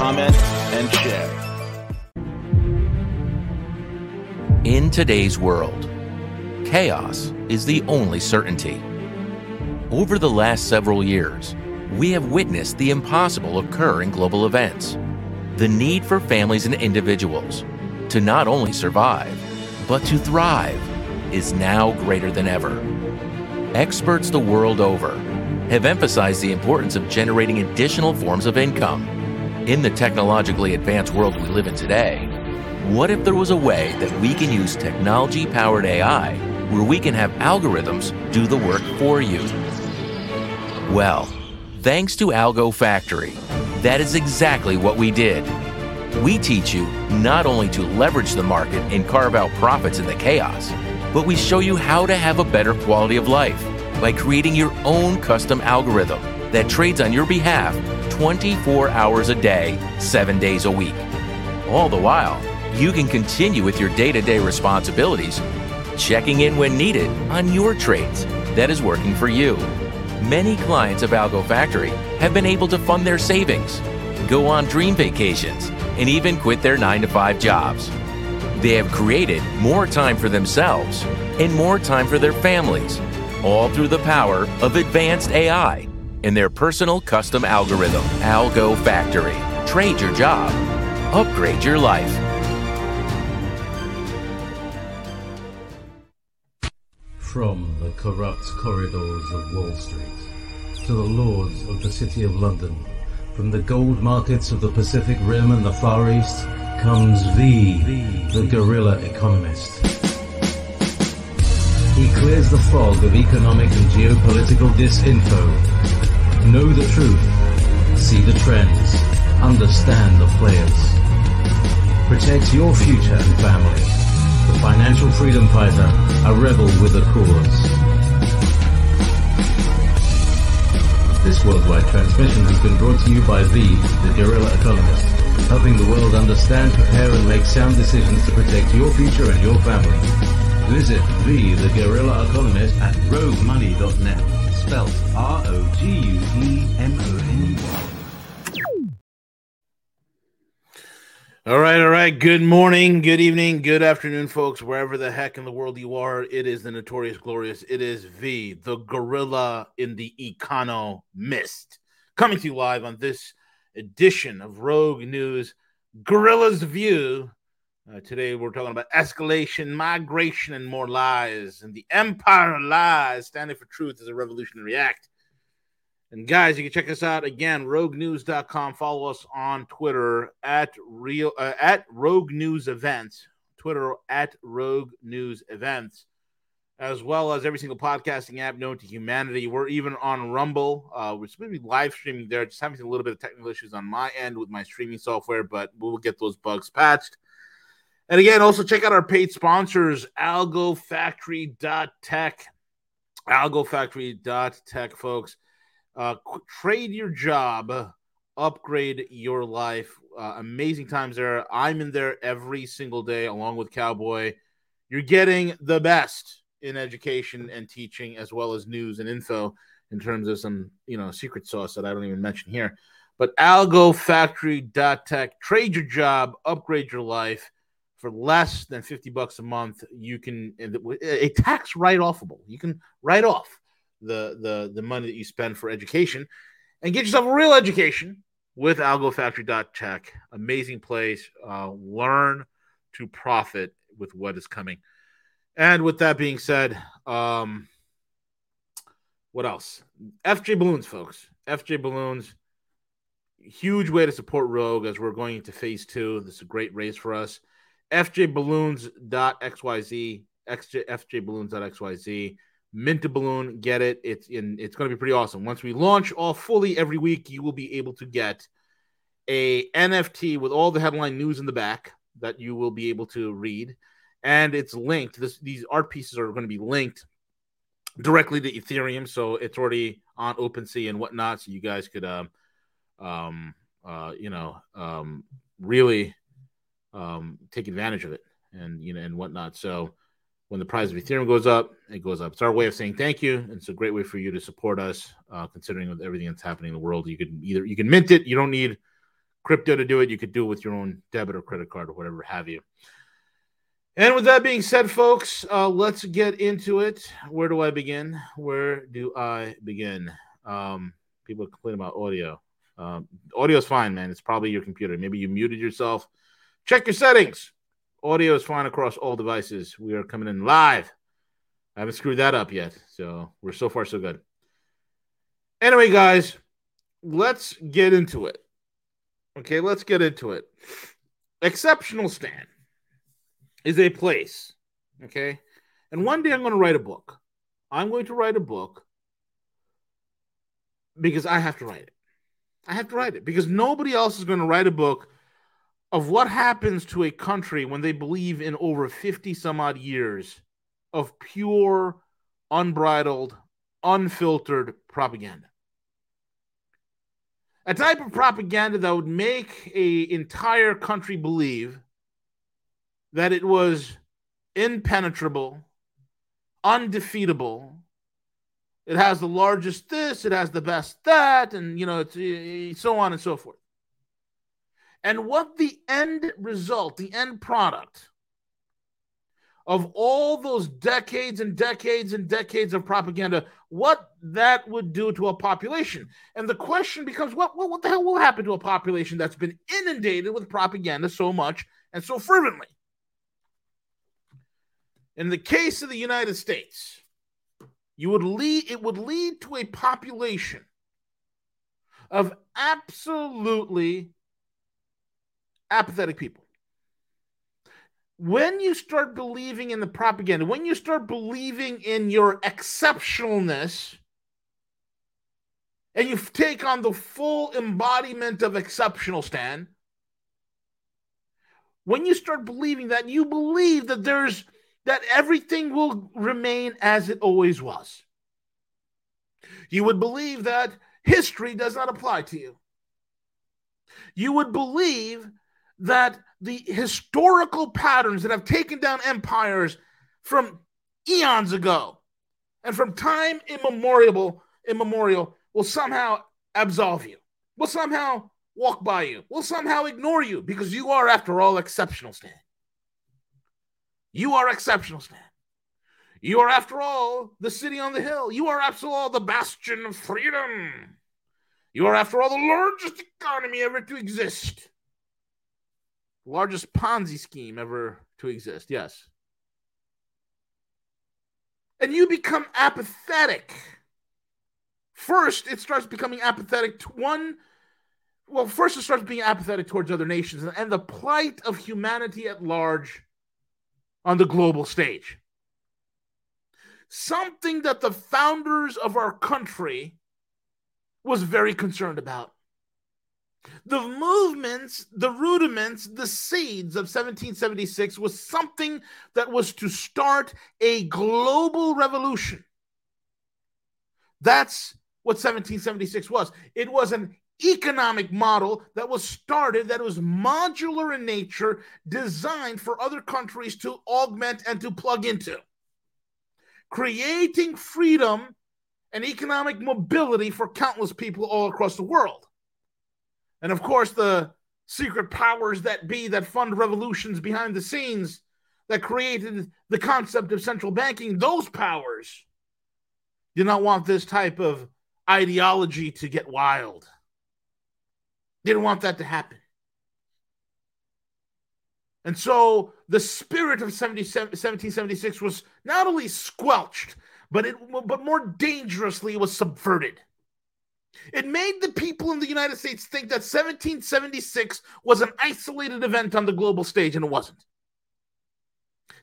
comment, and share. In today's world, chaos is the only certainty. Over the last several years, we have witnessed the impossible occur in global events. The need for families and individuals to not only survive, but to thrive is now greater than ever. Experts the world over have emphasized the importance of generating additional forms of income. In the technologically advanced world we live in today, what if there was a way that we can use technology powered AI where we can have algorithms do the work for you? Well, thanks to Algo Factory, that is exactly what we did. We teach you not only to leverage the market and carve out profits in the chaos, but we show you how to have a better quality of life by creating your own custom algorithm that trades on your behalf 24 hours a day, 7 days a week. All the while, you can continue with your day to day responsibilities, checking in when needed on your trades that is working for you. Many clients of Algo Factory have been able to fund their savings, go on dream vacations, and even quit their 9 to 5 jobs. They have created more time for themselves and more time for their families, all through the power of advanced AI and their personal custom algorithm, Algo Factory. Trade your job, upgrade your life. From the corrupt corridors of Wall Street to the lords of the City of London, from the gold markets of the Pacific Rim and the Far East, comes V, the guerrilla economist. He clears the fog of economic and geopolitical disinfo. Know the truth, see the trends, understand the players. Protect your future and family. The financial freedom fighter, a rebel with a cause. This worldwide transmission has been brought to you by V, the guerrilla economist, helping the world understand, prepare, and make sound decisions to protect your future and your family. Visit V, the guerrilla economist at roguemoney.net, spelled. All right, all right. Good morning, good evening, good afternoon, folks. Wherever the heck in the world you are, it is the notorious, glorious. It is V, the gorilla in the econo mist, coming to you live on this edition of Rogue News, Guerrilla's View. Uh, today we're talking about escalation, migration, and more lies. And the empire of lies, standing for truth, is a revolutionary act. And guys, you can check us out again, roguenews.com. Follow us on Twitter at real uh, at Rogue News Events, Twitter at Rogue News Events, as well as every single podcasting app known to humanity. We're even on Rumble. Uh, we're supposed to be live streaming there. Just having a little bit of technical issues on my end with my streaming software, but we'll get those bugs patched. And again, also check out our paid sponsors, algofactory.tech. Algofactory.tech, folks. Uh, trade your job, upgrade your life. Uh, amazing times there. I'm in there every single day along with Cowboy. You're getting the best in education and teaching, as well as news and info in terms of some, you know, secret sauce that I don't even mention here. But algofactory.tech, trade your job, upgrade your life for less than 50 bucks a month. You can, a tax write offable. You can write off the the the money that you spend for education and get yourself a real education with algofactory.tech amazing place. Uh, learn to profit with what is coming. And with that being said um what else? Fj balloons folks. Fj balloons huge way to support rogue as we're going into phase two. This is a great race for us fjballoons.xyz xj, fjballoons.xyz mint a balloon get it it's in it's going to be pretty awesome once we launch all fully every week you will be able to get a NFT with all the headline news in the back that you will be able to read, and it's linked. This, these art pieces are going to be linked directly to Ethereum, so it's already on OpenSea and whatnot. So you guys could, um, um, uh, you know, um, really um, take advantage of it and you know and whatnot. So when the price of Ethereum goes up, it goes up. It's our way of saying thank you. It's a great way for you to support us, uh, considering with everything that's happening in the world. You can either you can mint it. You don't need crypto to do it. You could do it with your own debit or credit card or whatever have you. And with that being said, folks, uh, let's get into it. Where do I begin? Where do I begin? Um, people complain about audio. Um, audio is fine, man. It's probably your computer. Maybe you muted yourself. Check your settings. Audio is fine across all devices. We are coming in live. I haven't screwed that up yet. So we're so far so good. Anyway, guys, let's get into it. Okay, let's get into it. Exceptional Stan is a place. Okay. And one day I'm going to write a book. I'm going to write a book because I have to write it. I have to write it because nobody else is going to write a book of what happens to a country when they believe in over 50 some odd years of pure, unbridled, unfiltered propaganda. A type of propaganda that would make an entire country believe that it was impenetrable, undefeatable. It has the largest this, it has the best that, and you know, it's eh, eh, so on and so forth and what the end result, the end product of all those decades and decades and decades of propaganda, what that would do to a population. And the question becomes what, what, what the hell will happen to a population that's been inundated with propaganda so much and so fervently? In the case of the United States, you would lead it would lead to a population of absolutely apathetic people. When you start believing in the propaganda, when you start believing in your exceptionalness, and you take on the full embodiment of exceptional stan, when you start believing that, you believe that there's that everything will remain as it always was. You would believe that history does not apply to you. You would believe that the historical patterns that have taken down empires from eons ago and from time immemorial immemorial will somehow absolve you will somehow walk by you will somehow ignore you because you are after all exceptional stan. You are exceptional stan. You are after all the city on the hill. You are after all the bastion of freedom. You are after all the largest economy ever to exist largest Ponzi scheme ever to exist. Yes. And you become apathetic. First, it starts becoming apathetic to one. Well, first, it starts being apathetic towards other nations and the plight of humanity at large on the global stage. Something that the founders of our country was very concerned about. The movements, the rudiments, the seeds of 1776 was something that was to start a global revolution. That's what 1776 was. It was an economic model that was started, that was modular in nature, designed for other countries to augment and to plug into, creating freedom and economic mobility for countless people all across the world. And of course, the secret powers that be that fund revolutions behind the scenes that created the concept of central banking, those powers do not want this type of ideology to get wild. Didn't want that to happen. And so the spirit of 1776 was not only squelched, but it but more dangerously was subverted. It made the people in the United States think that 1776 was an isolated event on the global stage, and it wasn't.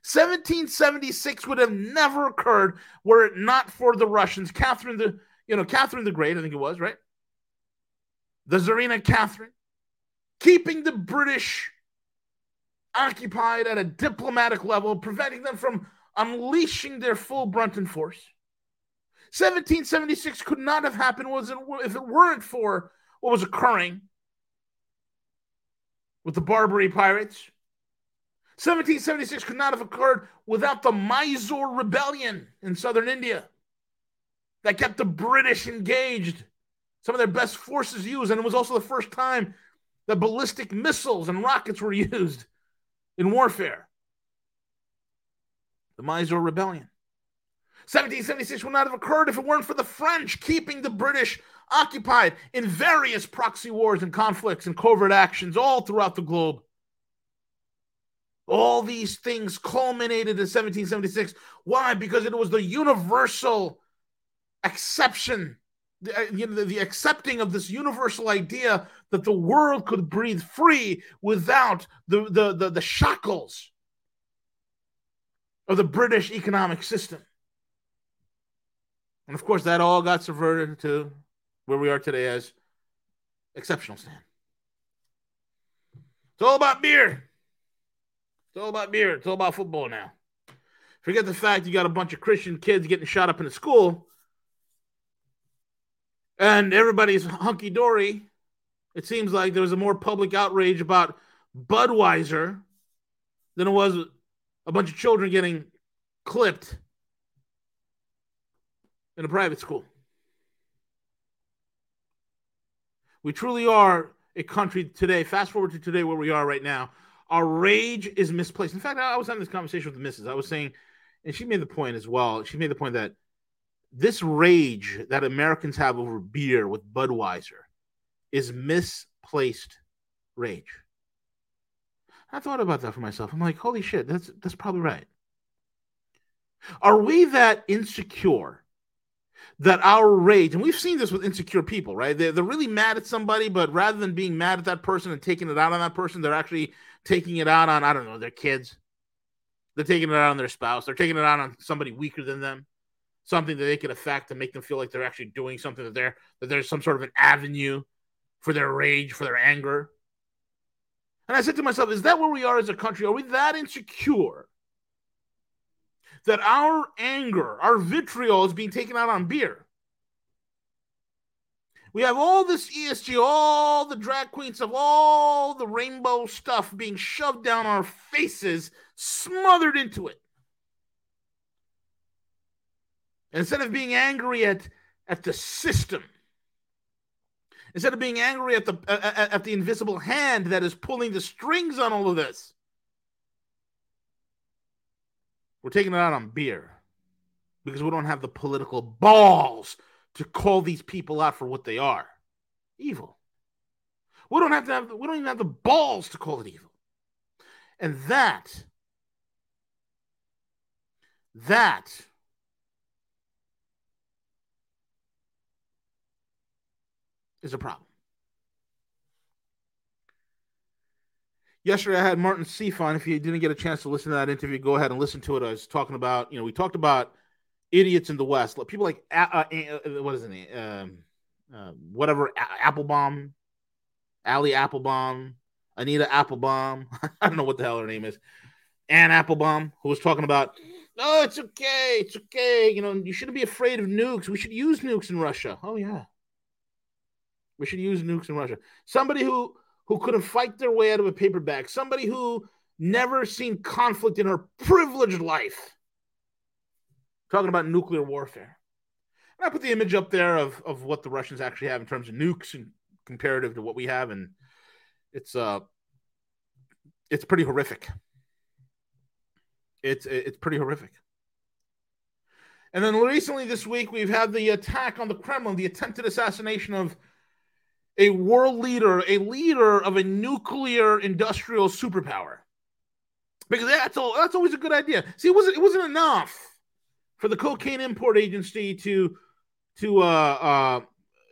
1776 would have never occurred were it not for the Russians, Catherine the, you know, Catherine the Great, I think it was, right? The Tsarina Catherine, keeping the British occupied at a diplomatic level, preventing them from unleashing their full brunt and force. 1776 could not have happened was it, if it weren't for what was occurring with the Barbary pirates. 1776 could not have occurred without the Mysore rebellion in southern India that kept the British engaged. Some of their best forces used, and it was also the first time that ballistic missiles and rockets were used in warfare. The Mysore Rebellion. 1776 would not have occurred if it weren't for the French keeping the British occupied in various proxy wars and conflicts and covert actions all throughout the globe. All these things culminated in 1776. Why? Because it was the universal exception, the, uh, you know, the, the accepting of this universal idea that the world could breathe free without the, the, the, the shackles of the British economic system. And of course, that all got subverted to where we are today as exceptional stan. It's all about beer. It's all about beer. It's all about football now. Forget the fact you got a bunch of Christian kids getting shot up in a school and everybody's hunky dory. It seems like there was a more public outrage about Budweiser than it was a bunch of children getting clipped in a private school. We truly are a country today. Fast forward to today, where we are right now. Our rage is misplaced. In fact, I was having this conversation with the missus. I was saying, and she made the point as well. She made the point that this rage that Americans have over beer with Budweiser is misplaced rage. I thought about that for myself. I'm like, holy shit, that's that's probably right. Are we that insecure that our rage, and we've seen this with insecure people, right? They're, they're really mad at somebody, but rather than being mad at that person and taking it out on that person, they're actually taking it out on, I don't know, their kids. They're taking it out on their spouse. They're taking it out on somebody weaker than them, something that they can affect to make them feel like they're actually doing something that they're that there's some sort of an avenue for their rage, for their anger. And I said to myself, is that where we are as a country? Are we that insecure that our anger, our vitriol is being taken out on beer. We have all this ESG, all the drag queens of all the rainbow stuff being shoved down our faces, smothered into it. instead of being angry at, at the system, instead of being angry at the at, at the invisible hand that is pulling the strings on all of this, We're taking it out on beer because we don't have the political balls to call these people out for what they are evil. We don't have to have, we don't even have the balls to call it evil. And that, that is a problem. Yesterday I had Martin Seafon. If you didn't get a chance to listen to that interview, go ahead and listen to it. I was talking about, you know, we talked about idiots in the West, people like uh, uh, what is it, um, uh, whatever Applebaum, Ali Applebaum, Anita Applebaum. I don't know what the hell her name is. Anne Applebaum, who was talking about, oh, it's okay, it's okay. You know, you shouldn't be afraid of nukes. We should use nukes in Russia. Oh yeah, we should use nukes in Russia. Somebody who who couldn't fight their way out of a paper bag, somebody who never seen conflict in her privileged life. Talking about nuclear warfare. And I put the image up there of, of what the Russians actually have in terms of nukes and comparative to what we have, and it's uh it's pretty horrific. It's it's pretty horrific. And then recently this week we've had the attack on the Kremlin, the attempted assassination of a world leader, a leader of a nuclear industrial superpower. Because that's all that's always a good idea. See, it wasn't it wasn't enough for the cocaine import agency to to uh uh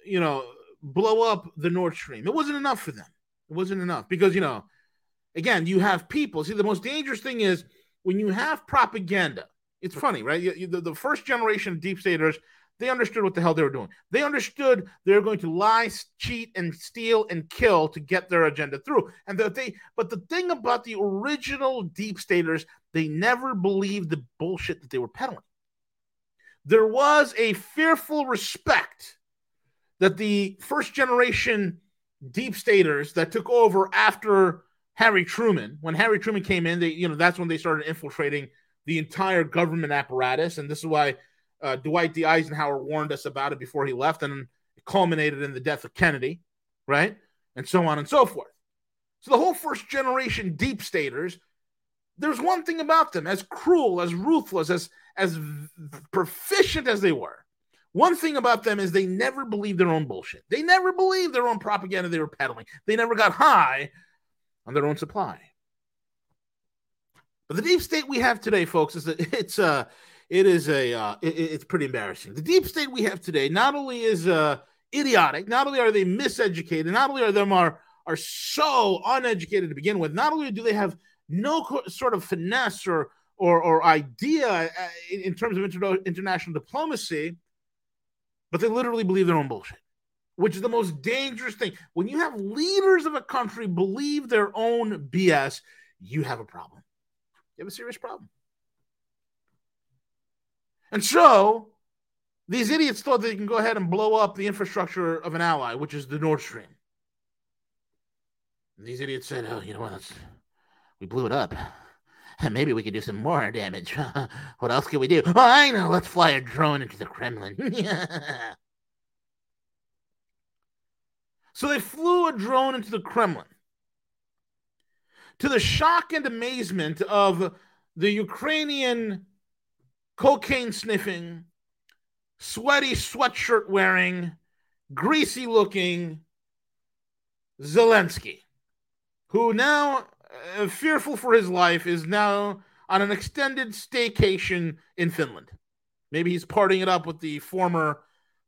you know blow up the Nord Stream. It wasn't enough for them. It wasn't enough because you know, again, you have people. See, the most dangerous thing is when you have propaganda. It's funny, right? You, you, the, the first generation of deep staters They understood what the hell they were doing. They understood they were going to lie, cheat, and steal and kill to get their agenda through. And that they, but the thing about the original deep staters, they never believed the bullshit that they were peddling. There was a fearful respect that the first generation deep staters that took over after Harry Truman, when Harry Truman came in, they, you know, that's when they started infiltrating the entire government apparatus. And this is why uh, Dwight D. Eisenhower warned us about it before he left, and it culminated in the death of Kennedy, right? And so on and so forth. So the whole first generation deep staters, there's one thing about them, as cruel, as ruthless, as as proficient as they were. One thing about them is they never believed their own bullshit. They never believed their own propaganda they were peddling. They never got high on their own supply. But the deep state we have today, folks, is that it's uh it is a uh, it, it's pretty embarrassing. The deep state we have today not only is uh idiotic, not only are they miseducated, not only are them are are so uneducated to begin with, not only do they have no co- sort of finesse or or, or idea uh, in, in, terms of inter- international diplomacy, but they literally believe their own bullshit, which is the most dangerous thing. When you have leaders of a country believe their own BS, you have a problem. You have a serious problem. And so these idiots thought they can go ahead and blow up the infrastructure of an ally, which is the Nord Stream. And these idiots said, "Oh, you know what? we blew it up. And maybe we could do some more damage. what else can we do? Oh, I know. Let's fly a drone into the Kremlin." so they flew a drone into the Kremlin. To the shock and amazement of the Ukrainian cocaine sniffing, sweaty sweatshirt wearing, greasy looking Zelensky, who now, uh, fearful for his life, is now on an extended staycation in Finland. Maybe he's partying it up with the former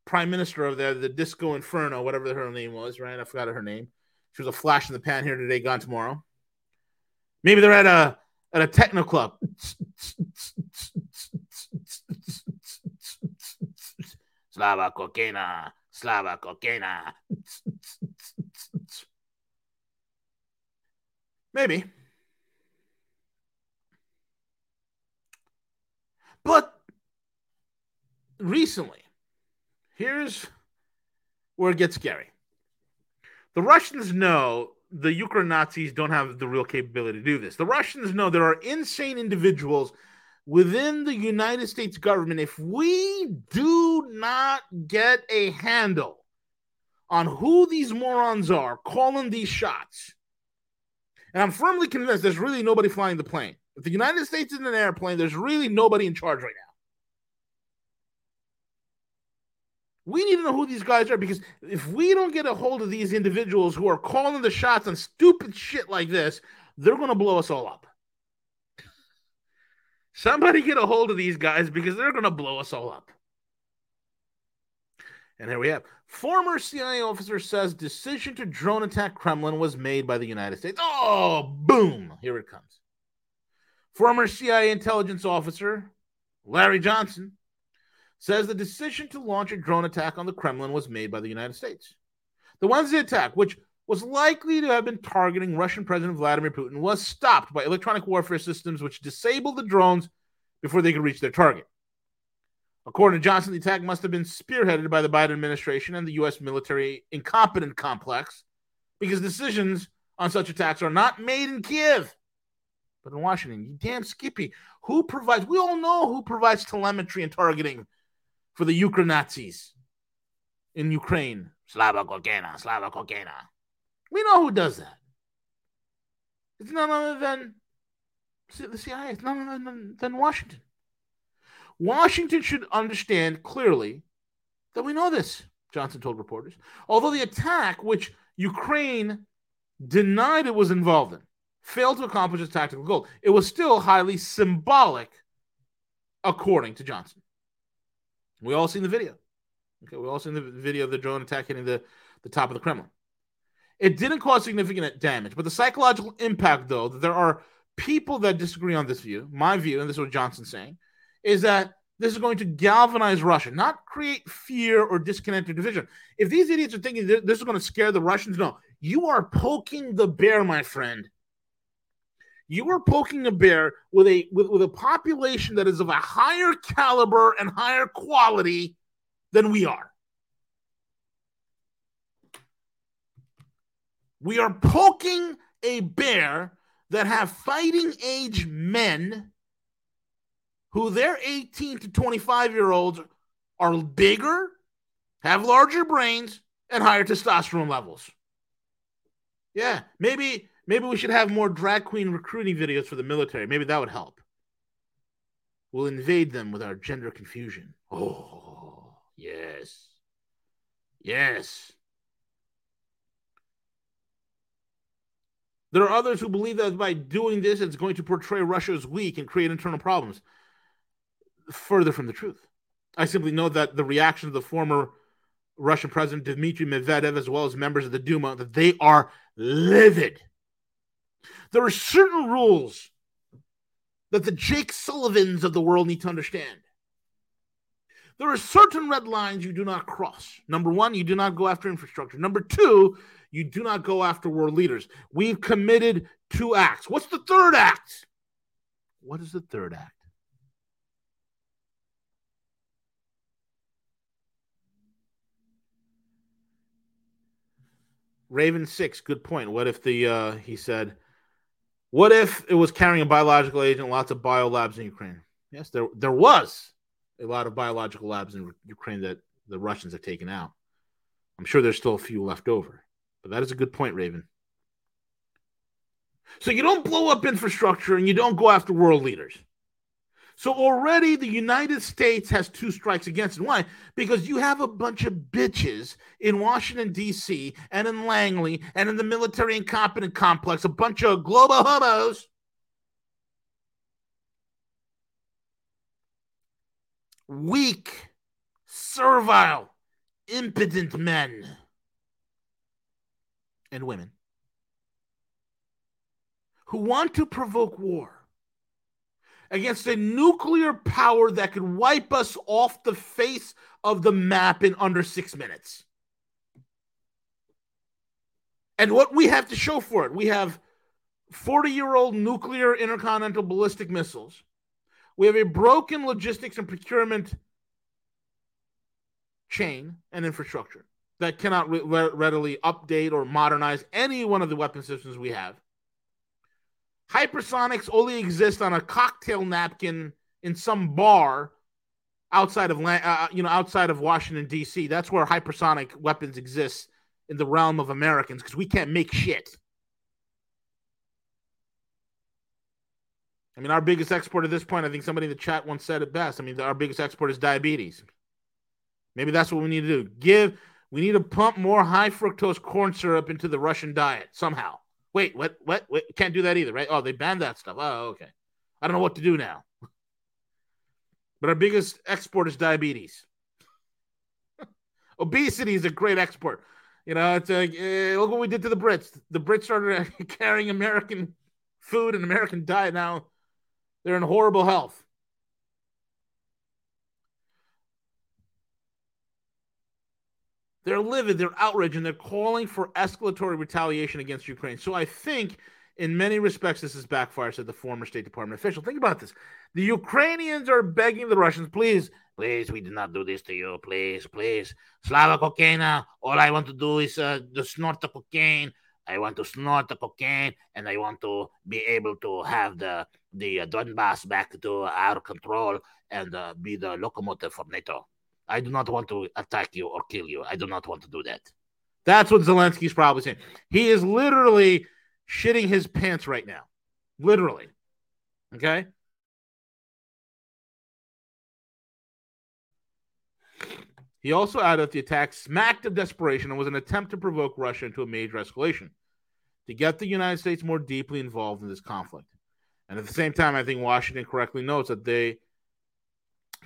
prime minister of there, the Disco Inferno, whatever her name was, right? I forgot her name. She was a flash in the pan here today, gone tomorrow. Maybe they're at a at a techno club. Slava cocaina, Slava cocaina. Maybe. But recently, here's where it gets scary. The Russians know the Ukraine Nazis don't have the real capability to do this. The Russians know there are insane individuals within the United States government, if we do not get a handle on who these morons are calling these shots, and I'm firmly convinced there's really nobody flying the plane. If the United States is in an airplane, there's really nobody in charge right now. We need to know who these guys are because if we don't get a hold of these individuals who are calling the shots on stupid shit like this, they're going to blow us all up. Somebody get a hold of these guys because they're going to blow us all up. And here we have former CIA officer says decision to drone attack Kremlin was made by the United States. Oh, boom! Here it comes. Former CIA intelligence officer Larry Johnson says the decision to launch a drone attack on the Kremlin was made by the United States. The Wednesday attack, which was likely to have been targeting Russian President Vladimir Putin was stopped by electronic warfare systems which disabled the drones before they could reach their target. According to Johnson, the attack must have been spearheaded by the Biden administration and the U.S. military incompetent complex because decisions on such attacks are not made in Kiev, but in Washington. You damn Skippy. Who provides, we all know who provides telemetry and targeting for the Ukraine Nazis in Ukraine. Slava Kokena, Slava Kokena. We know who does that. It's none other than the CIA. It's none other than, than Washington. Washington should understand clearly that we know this, Johnson told reporters. Although the attack, which Ukraine denied it was involved in, failed to accomplish its tactical goal, it was still highly symbolic, according to Johnson. We all seen the video. Okay, we all seen the video of the drone attack hitting the, the top of the Kremlin. It didn't cause significant damage, but the psychological impact, though, that there are people that disagree on this view, my view, and this is what Johnson's saying, is that this is going to galvanize Russia, not create fear or disconnect or division. If these idiots are thinking this is going to scare the Russians, no, you are poking the bear, my friend. You are poking a bear with a with, with a population that is of a higher caliber and higher quality than we are. We are poking a bear that have fighting age men who their 18 to 25 year olds are bigger, have larger brains, and higher testosterone levels. Yeah, maybe maybe we should have more drag queen recruiting videos for the military. Maybe that would help. We'll invade them with our gender confusion. Oh, yes. Yes. There are others who believe that by doing this, it's going to portray Russia as weak and create internal problems. Further from the truth. I simply know that the reaction of the former Russian President Dmitry Medvedev, as well as members of the Duma, that they are livid. There are certain rules that the Jake Sullivans of the world need to understand. There are certain red lines you do not cross. Number one, you do not go after infrastructure. Number two, you do not go after world leaders. We've committed two acts. What's the third act? What is the third act? Raven six, good point. What if the uh, he said, what if it was carrying a biological agent? Lots of bio labs in Ukraine. Yes, there there was a lot of biological labs in Ukraine that the Russians have taken out. I'm sure there's still a few left over. But that is a good point, Raven. So you don't blow up infrastructure and you don't go after world leaders. So already the United States has two strikes against it. Why? Because you have a bunch of bitches in Washington, D.C., and in Langley, and in the military incompetent complex, a bunch of global hobos. Weak, servile, impotent men and women who want to provoke war against a nuclear power that could wipe us off the face of the map in under six minutes. And what we have to show for it, we have 40 year old nuclear intercontinental ballistic missiles. We have a broken logistics and procurement chain and infrastructure that cannot re- readily update or modernize any one of the weapon systems we have. Hypersonics only exist on a cocktail napkin in some bar outside of uh, uh, you know outside of Washington D.C. That's where hypersonic weapons exist in the realm of Americans because we can't make shit. I mean, our biggest export at this point, I think somebody in the chat once said it best. I mean, our biggest export is diabetes. Maybe that's what we need to do. Give we need to pump more high fructose corn syrup into the Russian diet somehow. Wait, what? What? what? Can't do that either, right? Oh, they banned that stuff. Oh, okay. I don't know what to do now. But our biggest export is diabetes. Obesity is a great export. You know, it's a, uh, look what we did to the Brits. The Brits started carrying American food and American diet. Now they're in horrible health. They're livid, they're outraged, and they're calling for escalatory retaliation against Ukraine. So I think, in many respects, this is backfire, said the former State Department official. Think about this. The Ukrainians are begging the Russians, please, please, we did not do this to you. Please, please. Slava cocaine. All I want to do is uh, to snort the cocaine. I want to snort the cocaine, and I want to be able to have the the uh, Donbass back to our control and uh, be the locomotive for NATO. I do not want to attack you or kill you. I do not want to do that. That's what Zelensky's probably saying. He is literally shitting his pants right now. Literally. Okay? He also added that the attack smacked of desperation and was an attempt to provoke Russia into a major escalation to get the United States more deeply involved in this conflict. And at the same time, I think Washington correctly notes that they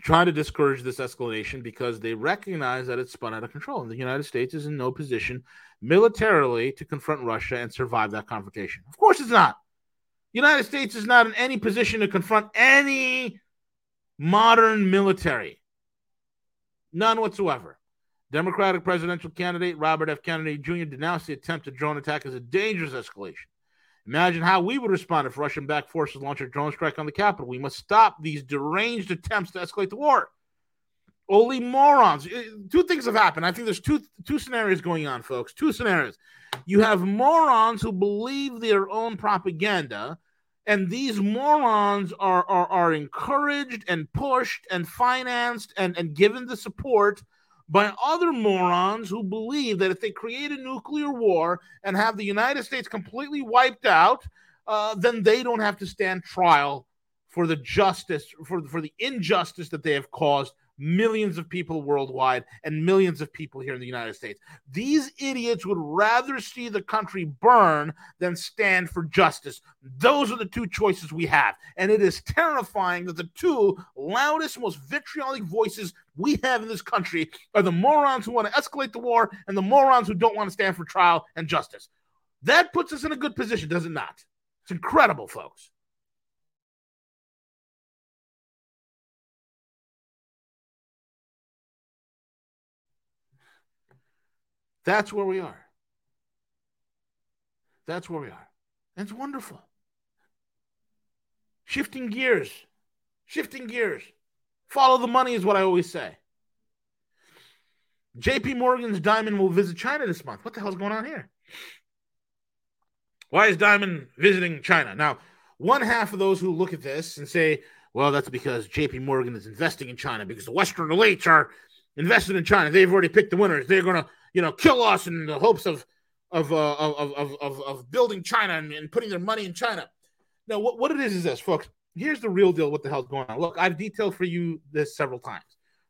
trying to discourage this escalation because they recognize that it's spun out of control. And the United States is in no position militarily to confront Russia and survive that confrontation. Of course, it's not. The United States is not in any position to confront any modern military. None whatsoever. Democratic presidential candidate Robert F. Kennedy Jr. denounced the attempted drone attack as a dangerous escalation. Imagine how we would respond if Russian backed forces launched a drone strike on the Capitol. We must stop these deranged attempts to escalate the war. Only morons. Two things have happened. I think there's two two scenarios going on, folks. Two scenarios. You have morons who believe their own propaganda, and these morons are, are, are encouraged and pushed and financed and, and given the support by other morons who believe that if they create a nuclear war and have the United States completely wiped out, uh, then they don't have to stand trial for the justice, for, for the injustice that they have caused millions of people worldwide and millions of people here in the United States. These idiots would rather see the country burn than stand for justice. Those are the two choices we have. And it is terrifying that the two loudest, most vitriolic voices we have in this country are the morons who want to escalate the war and the morons who don't want to stand for trial and justice. That puts us in a good position, does it not? It's incredible, folks. That's where we are. That's where we are. And it's wonderful. Shifting gears. Shifting gears. Follow the money is what I always say. JP Morgan's Dimon will visit China this month. What the hell's going on here? Why is Dimon visiting China? Now, one half of those who look at this and say, well, that's because JP Morgan is investing in China because the Western elites are invested in China. They've already picked the winners. They're going to you know, kill us in the hopes of of uh, of, of, of, of building China and, and putting their money in China. Now, what, what it is is this, folks. Here's the real deal. What the hell's going on? Look, I've detailed for you this several times.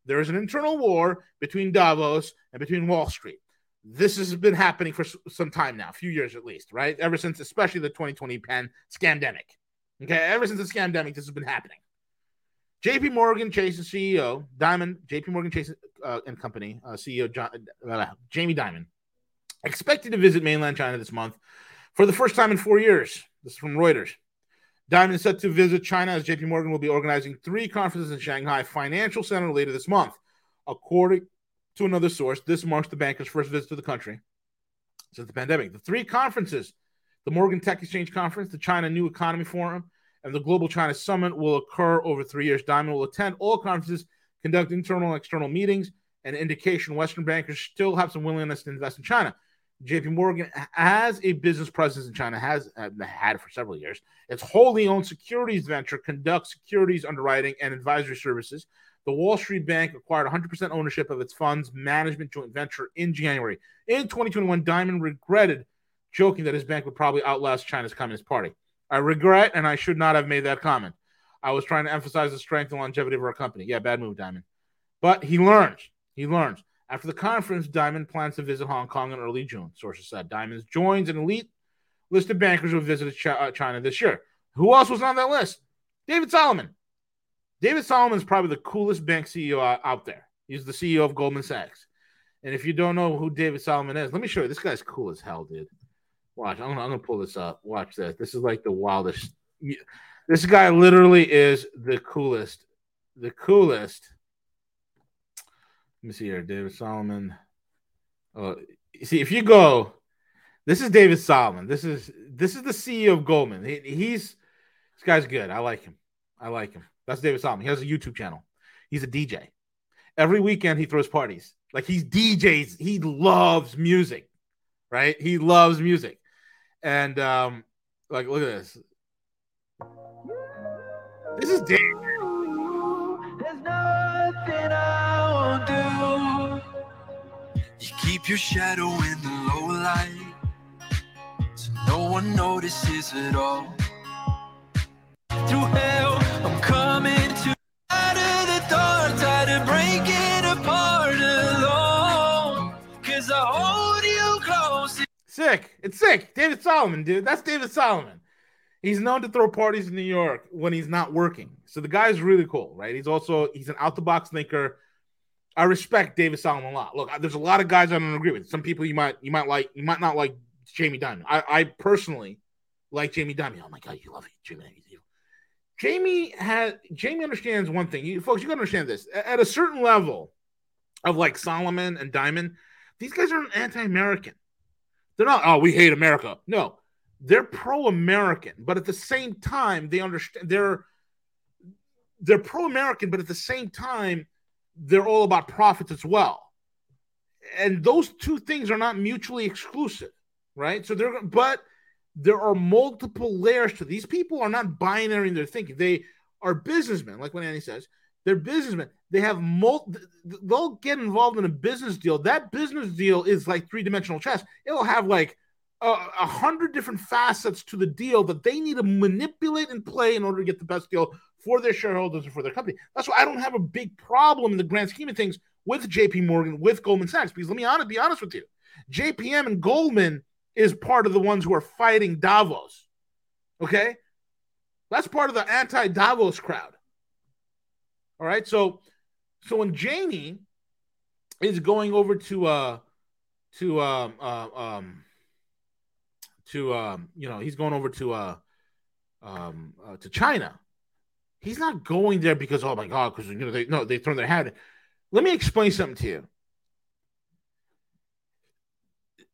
There is an internal war between Davos and between Wall Street. This has been happening for some time now, a few years at least, right? Ever since, especially the 2020 pen scandemic. Okay, ever since the scandemic, this has been happening. JP Morgan Chase's CEO, Dimon, JP Morgan Chase uh, and Company uh, CEO John, uh, Jamie Dimon, expected to visit mainland China this month for the first time in four years. This is from Reuters. Dimon is set to visit China as JP Morgan will be organizing three conferences in Shanghai Financial Center later this month. According to another source, this marks the banker's first visit to the country since the pandemic. The three conferences the Morgan Tech Exchange Conference, the China New Economy Forum, and the Global China Summit will occur over three years. Dimon will attend all conferences, conduct internal and external meetings, and indication Western bankers still have some willingness to invest in China. JP Morgan has a business presence in China, has uh, had for several years. Its wholly owned securities venture conducts securities underwriting and advisory services. The Wall Street Bank acquired 100% ownership of its funds management joint venture in January. In 2021, Dimon regretted joking that his bank would probably outlast China's Communist Party. I regret and I should not have made that comment. I was trying to emphasize the strength and longevity of our company. Yeah, bad move, Dimon. But he learns. He learns. After the conference, Dimon plans to visit Hong Kong in early June, sources said. Dimon joins an elite list of bankers who visited uh, China this year. Who else was on that list? David Solomon. David Solomon is probably the coolest bank CEO out there. He's the CEO of Goldman Sachs. And if you don't know who David Solomon is, let me show you. This guy's cool as hell, dude. Watch, I'm I'm gonna pull this up. Watch this. This is like the wildest. This guy literally is the coolest. The coolest. Let me see here, David Solomon. Oh, see if you go, this is David Solomon. This is this is the CEO of Goldman. He, he's this guy's good. I like him. I like him. That's David Solomon. He has a YouTube channel. He's a DJ. Every weekend he throws parties. Like he's DJs. He loves music, right? He loves music. And um, like, look at this. This is Dave. There's nothing I won't do. You keep your shadow in the low light, so no one notices at all. Through hell, I'm coming to out of the dark, tired of breaking apart alone. Cause I hold you close. Sick. It's sick. David Solomon, dude. That's David Solomon. He's known to throw parties in New York when he's not working. So the guy's really cool, right? He's also he's an out the box thinker. I respect David Solomon a lot. Look, there's a lot of guys I don't agree with. Some people you might you might like you might not like Jamie Dimon. I, I personally like Jamie Dimon. Oh my god, you love it, Jamie. Jamie has Jamie understands one thing. You folks, you gotta understand this. At a certain level of like Solomon and Dimon, these guys are anti-American. They're not, oh, we hate America. No, they're pro-American, but at the same time, they understand they're they're pro-American, but at the same time, they're all about profits as well. And those two things are not mutually exclusive, right? So they're but there are multiple layers to these people are not binary in their thinking. They are businessmen, like what Annie says. They're businessmen. They have mul- they'll get involved in a business deal. That business deal is like three-dimensional chess. It'll have like a, hundred different facets to the deal that they need to manipulate and play in order to get the best deal for their shareholders and for their company. That's why I don't have a big problem in the grand scheme of things with JP Morgan, with Goldman Sachs, because let me honest, be honest with you. JPM and Goldman is part of the ones who are fighting Davos. Okay? That's part of the anti-Davos crowd. All right. So so when Jamie is going over to uh to um uh, um to um you know he's going over to uh um uh, to China He's not going there because oh my god, because you know they no they turn their head. Let me explain something to you.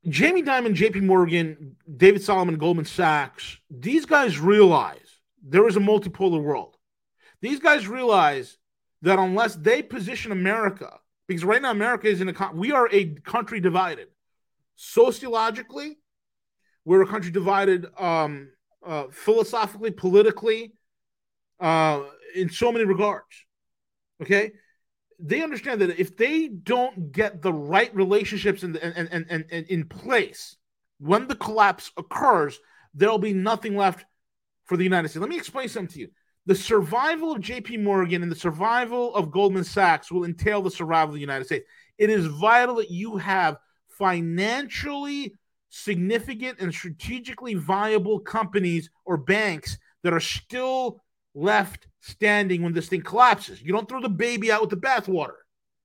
Jamie Dimon, J.P. Morgan, David Solomon, Goldman Sachs. These guys realize there is a multipolar world. These guys realize that unless they position America, because right now America is in a we are a country divided sociologically, we're a country divided um, uh, philosophically, politically, uh, in so many regards. Okay, they understand that if they don't get the right relationships and and, and, and, and in place when the collapse occurs, there'll be nothing left for the United States. Let me explain something to you. The survival of JP Morgan and the survival of Goldman Sachs will entail the survival of the United States. It is vital that you have financially significant and strategically viable companies or banks that are still left standing when this thing collapses. You don't throw the baby out with the bathwater.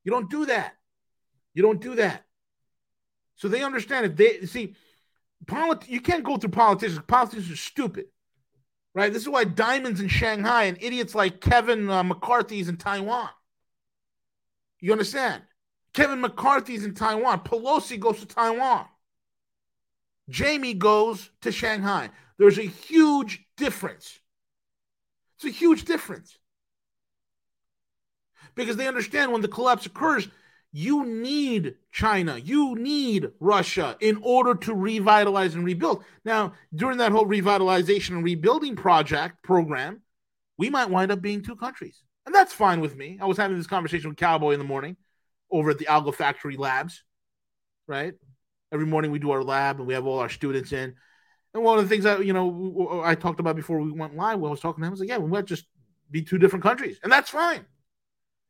You don't do that. You don't do that. So they understand if they see polit- you can't go through politicians. Politicians are stupid, right? This is why Dimon's in Shanghai and idiots like Kevin uh, McCarthy's in Taiwan. You understand? Kevin McCarthy's in Taiwan. Pelosi goes to Taiwan. Jamie goes to Shanghai. There's a huge difference it's a huge difference. Because they understand when the collapse occurs, you need China, you need Russia in order to revitalize and rebuild. Now, during that whole revitalization and rebuilding project program, we might wind up being two countries. And that's fine with me. I was having this conversation with Cowboy in the morning over at the Algo Factory Labs, right? Every morning we do our lab and we have all our students in. And one of the things that you know I talked about before we went live, when I was talking to him, I was like, "Yeah, we might just be two different countries, and that's fine.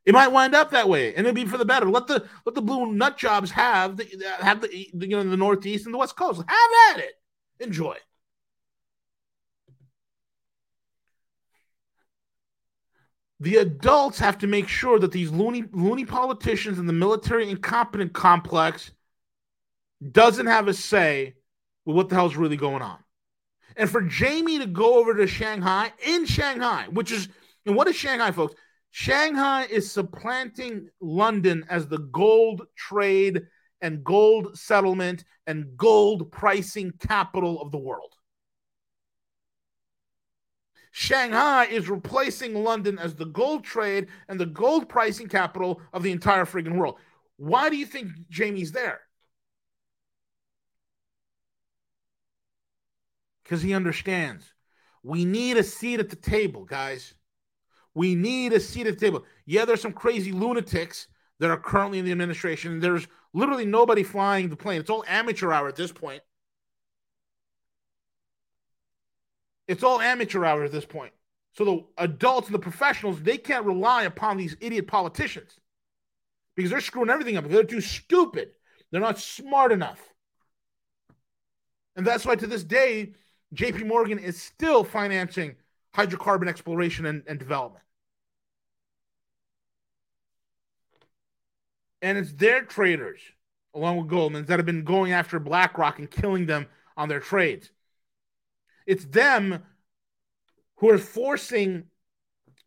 It might wind up that way, and it'll be for the better. Let the let the blue nut jobs have the have the you know the Northeast and the West Coast have at it. Enjoy. The adults have to make sure that these loony loony politicians and the military incompetent complex doesn't have a say with what the hell's really going on. And for Jamie to go over to Shanghai in Shanghai, which is, and what is Shanghai, folks? Shanghai is supplanting London as the gold trade and gold settlement and gold pricing capital of the world. Shanghai is replacing London as the gold trade and the gold pricing capital of the entire friggin' world. Why do you think Jamie's there? Because he understands. We need a seat at the table, guys. We need a seat at the table. Yeah, there's some crazy lunatics that are currently in the administration. There's literally nobody flying the plane. It's all amateur hour at this point. It's all amateur hour at this point. So the adults and the professionals, they can't rely upon these idiot politicians because they're screwing everything up. They're too stupid. They're not smart enough. And that's why to this day, JP Morgan is still financing hydrocarbon exploration and, and development. And it's their traders, along with Goldman's, that have been going after BlackRock and killing them on their trades. It's them who are forcing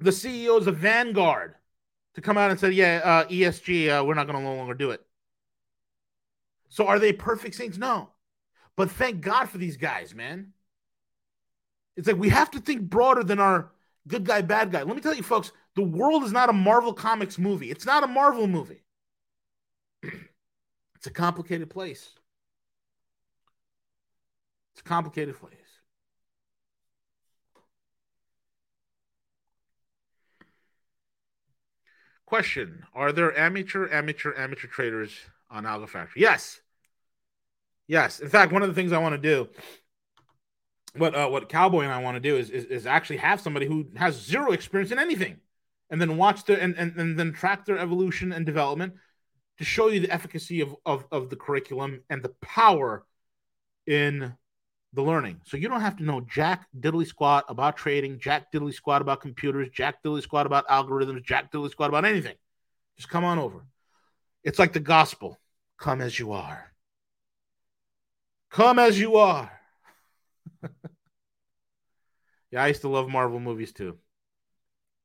the CEOs of Vanguard to come out and say, yeah, uh, ESG, uh, we're not going to no longer do it. So are they perfect saints? No. But thank God for these guys, man. It's like we have to think broader than our good guy, bad guy. Let me tell you, folks, the world is not a Marvel Comics movie. It's not a Marvel movie. it's a complicated place. It's a complicated place. Question Are there amateur, amateur, amateur traders on Algo Factory? Yes. Yes. In fact, one of the things I want to do, what uh, what Cowboy and I want to do is, is, is actually have somebody who has zero experience in anything and then watch their and, and, and then track their evolution and development to show you the efficacy of, of, of the curriculum and the power in the learning. So you don't have to know jack diddly squat about trading, jack diddly squat about computers, jack diddly squat about algorithms, jack diddly squat about anything. Just come on over. It's like the gospel come as you are. Come as you are. yeah, I used to love Marvel movies too.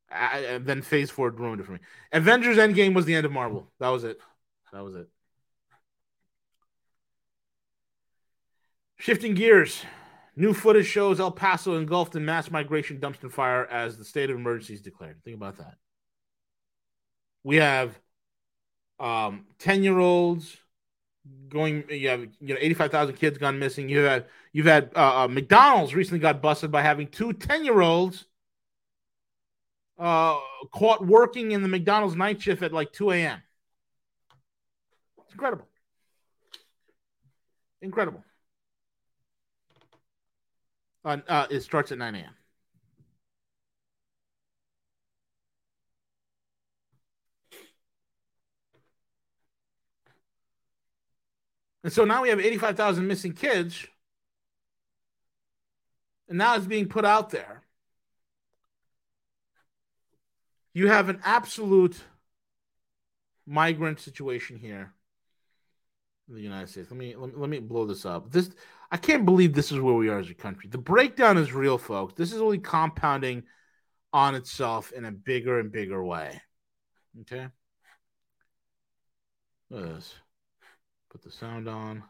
I, and then Phase Four ruined it for me. Avengers Endgame was the end of Marvel. That was it. That was it. Shifting gears, new footage shows El Paso engulfed in mass migration dumpster fire as the state of emergency is declared. Think about that. We have um, 10 year olds going, you have you know 85,000 kids gone missing. You had you've had uh, uh, McDonald's recently got busted by having two 10 year olds uh, caught working in the McDonald's night shift at like 2 a.m. It's incredible. Incredible. Uh, uh, it starts at 9 a.m. And so now we have 85,000 missing kids. And now it's being put out there. You have an absolute migrant situation here in the United States. Let me, let me blow this up. This I can't believe this is where we are as a country. The breakdown is real, folks. This is only compounding on itself in a bigger and bigger way. Okay. Look at this. Put the sound on.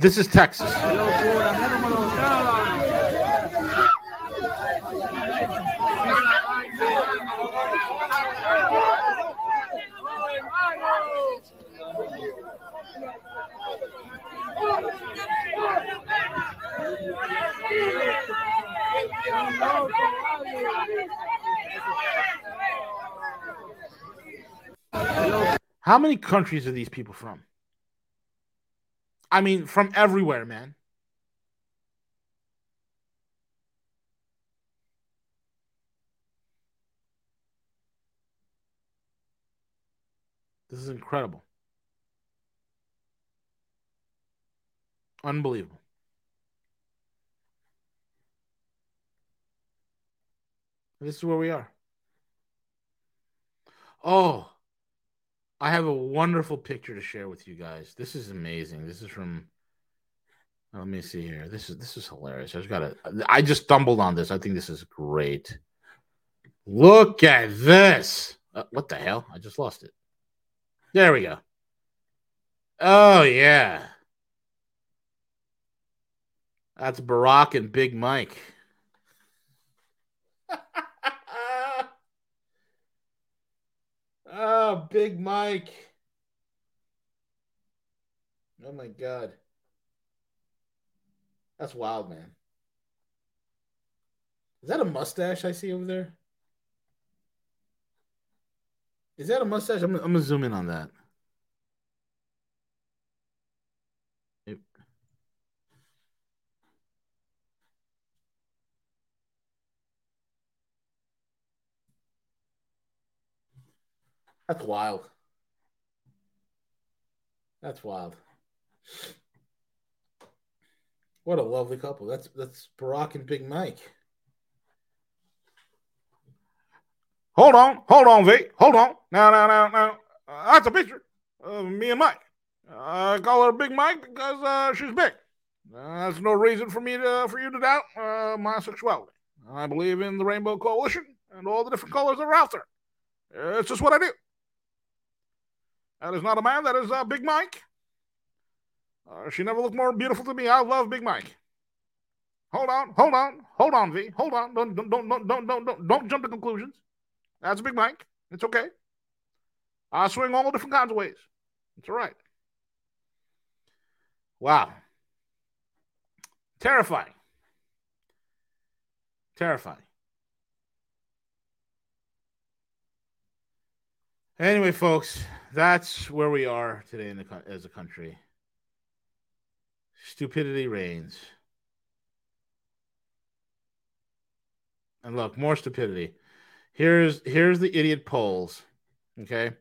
This is Texas. How many countries are these people from? I mean, from everywhere, man. This is incredible. Unbelievable. This is where we are. Oh, I have a wonderful picture to share with you guys. This is amazing. This is from let me see here. This is this is hilarious. I just gotta I just stumbled on this. I think this is great. Look at this. Uh, what the hell? I just lost it. There we go. Oh yeah. That's Barack and Big Mike. Oh, Big Mike. Oh my God. That's wild, man. Is that a mustache I see over there? Is that a mustache? I'm, I'm gonna zoom in on that. That's wild. That's wild. What a lovely couple. That's that's Barack and Big Mike. Hold on, hold on, V. Hold on. Now, now, now, now. Uh, that's a picture of me and Mike. I call her Big Mike because uh, she's big. Uh, that's no reason for me to for you to doubt uh, my sexuality. I believe in the Rainbow Coalition and all the different colors that are out there. It's just what I do. That is not a man. That is uh, Big Mike. Uh, she never looked more beautiful to me. I love Big Mike. Hold on, hold on, hold on, V. Hold on. Don't don't don't don't don't don't don't jump to conclusions. That's Big Mike. It's okay. I swing all different kinds of ways. It's all right. Wow. Terrifying. Terrifying. Anyway, folks, that's where we are today in the as a country. Stupidity reigns. And look, more stupidity. Here's here's the idiot Poles, okay,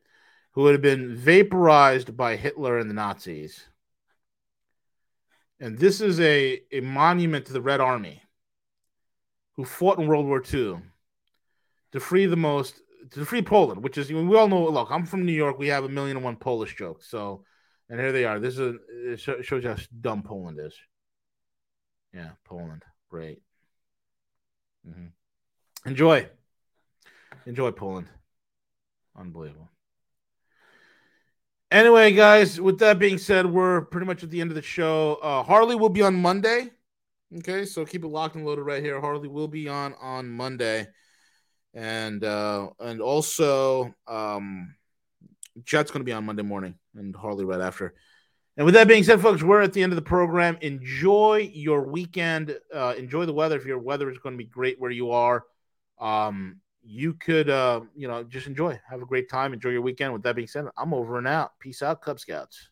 who would have been vaporized by Hitler and the Nazis. And this is a, a monument to the Red Army who fought in World War II to free the most to free Poland, which is we all know. Look, I'm from New York. We have a million and one Polish jokes. So, and here they are. This is it shows how dumb Poland is. Yeah, Poland, great. Mm-hmm. Enjoy, enjoy Poland. Unbelievable. Anyway, guys, with that being said, we're pretty much at the end of the show. Uh, Harley will be on Monday. Okay, so keep it locked and loaded right here. Harley will be on on Monday and uh, and also um, Jet's going to be on Monday morning, and Harley right after. And with that being said, folks, we're at the end of the program. Enjoy your weekend. Uh, enjoy the weather. If your weather is going to be great where you are, um, you could, uh, you know, just enjoy. Have a great time. Enjoy your weekend. With that being said, I'm over and out. Peace out, Cub Scouts.